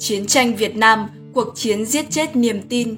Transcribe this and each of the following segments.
Chiến tranh Việt Nam, cuộc chiến giết chết niềm tin.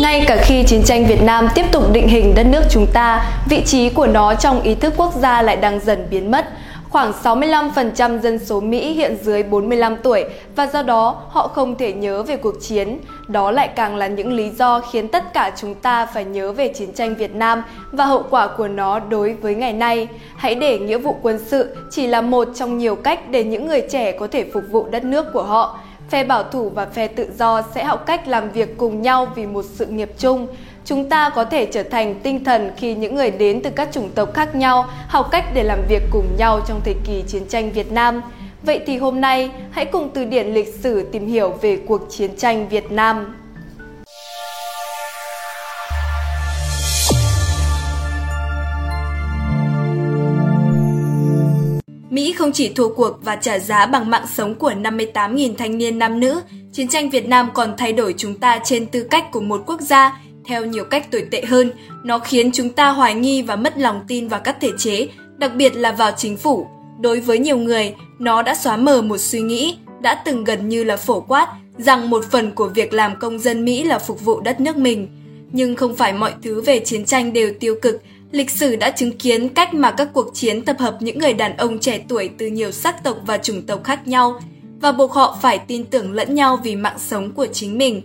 Ngay cả khi chiến tranh Việt Nam tiếp tục định hình đất nước chúng ta, vị trí của nó trong ý thức quốc gia lại đang dần biến mất. Khoảng 65% dân số Mỹ hiện dưới 45 tuổi và do đó họ không thể nhớ về cuộc chiến. Đó lại càng là những lý do khiến tất cả chúng ta phải nhớ về chiến tranh Việt Nam và hậu quả của nó đối với ngày nay. Hãy để nghĩa vụ quân sự chỉ là một trong nhiều cách để những người trẻ có thể phục vụ đất nước của họ phe bảo thủ và phe tự do sẽ học cách làm việc cùng nhau vì một sự nghiệp chung. Chúng ta có thể trở thành tinh thần khi những người đến từ các chủng tộc khác nhau học cách để làm việc cùng nhau trong thời kỳ chiến tranh Việt Nam. Vậy thì hôm nay, hãy cùng từ điển lịch sử tìm hiểu về cuộc chiến tranh Việt Nam. Mỹ không chỉ thua cuộc và trả giá bằng mạng sống của 58.000 thanh niên nam nữ, chiến tranh Việt Nam còn thay đổi chúng ta trên tư cách của một quốc gia theo nhiều cách tồi tệ hơn. Nó khiến chúng ta hoài nghi và mất lòng tin vào các thể chế, đặc biệt là vào chính phủ. Đối với nhiều người, nó đã xóa mờ một suy nghĩ, đã từng gần như là phổ quát rằng một phần của việc làm công dân Mỹ là phục vụ đất nước mình. Nhưng không phải mọi thứ về chiến tranh đều tiêu cực, Lịch sử đã chứng kiến cách mà các cuộc chiến tập hợp những người đàn ông trẻ tuổi từ nhiều sắc tộc và chủng tộc khác nhau và buộc họ phải tin tưởng lẫn nhau vì mạng sống của chính mình.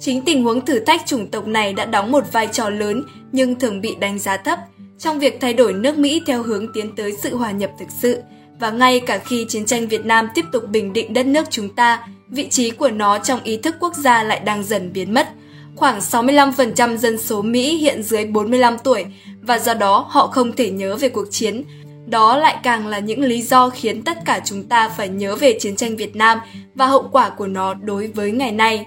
Chính tình huống thử thách chủng tộc này đã đóng một vai trò lớn nhưng thường bị đánh giá thấp trong việc thay đổi nước Mỹ theo hướng tiến tới sự hòa nhập thực sự. Và ngay cả khi chiến tranh Việt Nam tiếp tục bình định đất nước chúng ta, vị trí của nó trong ý thức quốc gia lại đang dần biến mất – Khoảng 65% dân số Mỹ hiện dưới 45 tuổi và do đó họ không thể nhớ về cuộc chiến. Đó lại càng là những lý do khiến tất cả chúng ta phải nhớ về chiến tranh Việt Nam và hậu quả của nó đối với ngày nay.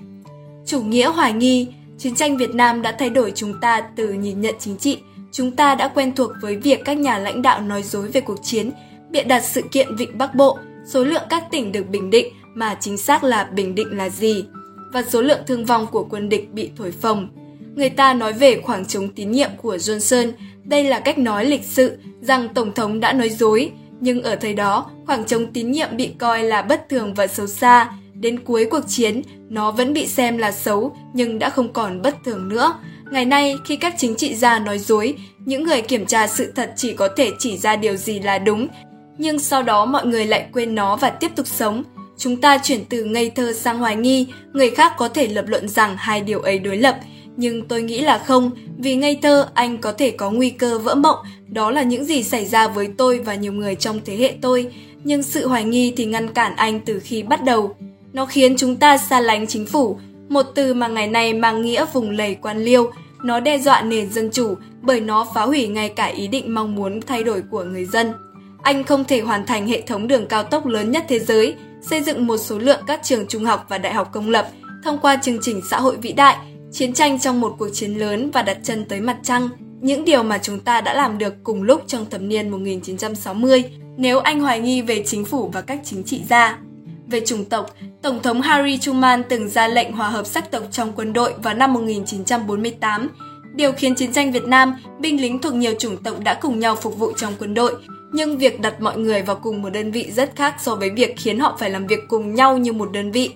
Chủ nghĩa hoài nghi, chiến tranh Việt Nam đã thay đổi chúng ta từ nhìn nhận chính trị. Chúng ta đã quen thuộc với việc các nhà lãnh đạo nói dối về cuộc chiến, bịa đặt sự kiện Vịnh Bắc Bộ, số lượng các tỉnh được bình định mà chính xác là bình định là gì và số lượng thương vong của quân địch bị thổi phồng. Người ta nói về khoảng trống tín nhiệm của Johnson, đây là cách nói lịch sự rằng Tổng thống đã nói dối, nhưng ở thời đó, khoảng trống tín nhiệm bị coi là bất thường và xấu xa. Đến cuối cuộc chiến, nó vẫn bị xem là xấu nhưng đã không còn bất thường nữa. Ngày nay, khi các chính trị gia nói dối, những người kiểm tra sự thật chỉ có thể chỉ ra điều gì là đúng, nhưng sau đó mọi người lại quên nó và tiếp tục sống. Chúng ta chuyển từ ngây thơ sang hoài nghi, người khác có thể lập luận rằng hai điều ấy đối lập, nhưng tôi nghĩ là không, vì ngây thơ anh có thể có nguy cơ vỡ mộng, đó là những gì xảy ra với tôi và nhiều người trong thế hệ tôi, nhưng sự hoài nghi thì ngăn cản anh từ khi bắt đầu. Nó khiến chúng ta xa lánh chính phủ, một từ mà ngày nay mang nghĩa vùng lầy quan liêu, nó đe dọa nền dân chủ bởi nó phá hủy ngay cả ý định mong muốn thay đổi của người dân. Anh không thể hoàn thành hệ thống đường cao tốc lớn nhất thế giới, xây dựng một số lượng các trường trung học và đại học công lập thông qua chương trình xã hội vĩ đại, chiến tranh trong một cuộc chiến lớn và đặt chân tới mặt trăng, những điều mà chúng ta đã làm được cùng lúc trong thập niên 1960 nếu anh hoài nghi về chính phủ và các chính trị gia. Về chủng tộc, Tổng thống Harry Truman từng ra lệnh hòa hợp sắc tộc trong quân đội vào năm 1948, điều khiến chiến tranh Việt Nam, binh lính thuộc nhiều chủng tộc đã cùng nhau phục vụ trong quân đội, nhưng việc đặt mọi người vào cùng một đơn vị rất khác so với việc khiến họ phải làm việc cùng nhau như một đơn vị.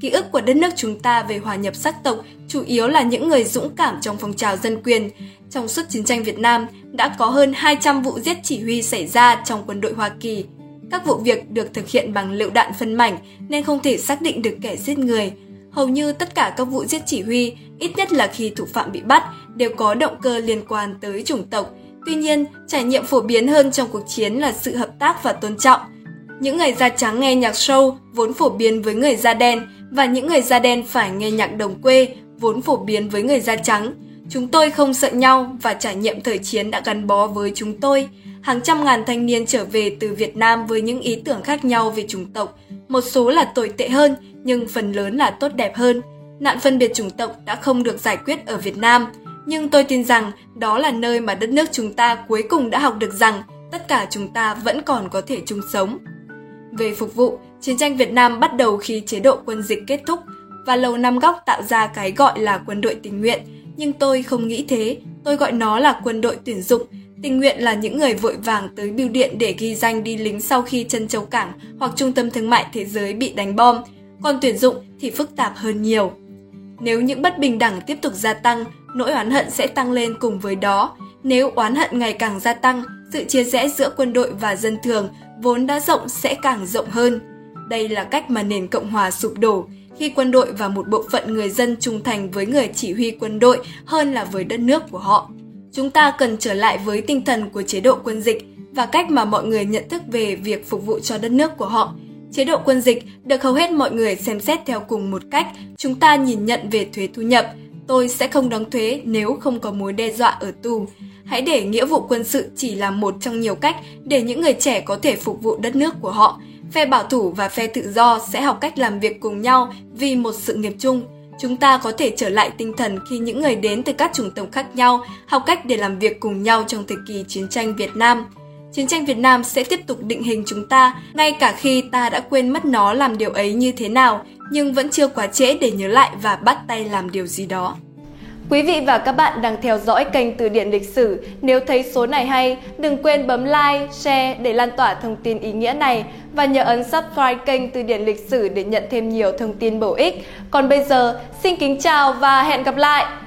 Ký ức của đất nước chúng ta về hòa nhập sắc tộc chủ yếu là những người dũng cảm trong phong trào dân quyền. Trong suốt chiến tranh Việt Nam, đã có hơn 200 vụ giết chỉ huy xảy ra trong quân đội Hoa Kỳ. Các vụ việc được thực hiện bằng lựu đạn phân mảnh nên không thể xác định được kẻ giết người. Hầu như tất cả các vụ giết chỉ huy, ít nhất là khi thủ phạm bị bắt, đều có động cơ liên quan tới chủng tộc, Tuy nhiên, trải nghiệm phổ biến hơn trong cuộc chiến là sự hợp tác và tôn trọng. Những người da trắng nghe nhạc show vốn phổ biến với người da đen và những người da đen phải nghe nhạc đồng quê vốn phổ biến với người da trắng. Chúng tôi không sợ nhau và trải nghiệm thời chiến đã gắn bó với chúng tôi. Hàng trăm ngàn thanh niên trở về từ Việt Nam với những ý tưởng khác nhau về chủng tộc. Một số là tồi tệ hơn, nhưng phần lớn là tốt đẹp hơn. Nạn phân biệt chủng tộc đã không được giải quyết ở Việt Nam – nhưng tôi tin rằng đó là nơi mà đất nước chúng ta cuối cùng đã học được rằng tất cả chúng ta vẫn còn có thể chung sống. Về phục vụ, chiến tranh Việt Nam bắt đầu khi chế độ quân dịch kết thúc và Lầu Năm Góc tạo ra cái gọi là quân đội tình nguyện. Nhưng tôi không nghĩ thế, tôi gọi nó là quân đội tuyển dụng. Tình nguyện là những người vội vàng tới bưu điện để ghi danh đi lính sau khi chân châu cảng hoặc trung tâm thương mại thế giới bị đánh bom. còn tuyển dụng thì phức tạp hơn nhiều. Nếu những bất bình đẳng tiếp tục gia tăng, nỗi oán hận sẽ tăng lên cùng với đó. Nếu oán hận ngày càng gia tăng, sự chia rẽ giữa quân đội và dân thường vốn đã rộng sẽ càng rộng hơn. Đây là cách mà nền Cộng hòa sụp đổ, khi quân đội và một bộ phận người dân trung thành với người chỉ huy quân đội hơn là với đất nước của họ. Chúng ta cần trở lại với tinh thần của chế độ quân dịch và cách mà mọi người nhận thức về việc phục vụ cho đất nước của họ. Chế độ quân dịch được hầu hết mọi người xem xét theo cùng một cách, chúng ta nhìn nhận về thuế thu nhập. Tôi sẽ không đóng thuế nếu không có mối đe dọa ở tù. Hãy để nghĩa vụ quân sự chỉ là một trong nhiều cách để những người trẻ có thể phục vụ đất nước của họ. Phe bảo thủ và phe tự do sẽ học cách làm việc cùng nhau vì một sự nghiệp chung. Chúng ta có thể trở lại tinh thần khi những người đến từ các chủng tộc khác nhau học cách để làm việc cùng nhau trong thời kỳ chiến tranh Việt Nam. Chiến tranh Việt Nam sẽ tiếp tục định hình chúng ta, ngay cả khi ta đã quên mất nó làm điều ấy như thế nào, nhưng vẫn chưa quá trễ để nhớ lại và bắt tay làm điều gì đó. Quý vị và các bạn đang theo dõi kênh Từ điển lịch sử. Nếu thấy số này hay, đừng quên bấm like, share để lan tỏa thông tin ý nghĩa này và nhớ ấn subscribe kênh Từ điển lịch sử để nhận thêm nhiều thông tin bổ ích. Còn bây giờ, xin kính chào và hẹn gặp lại!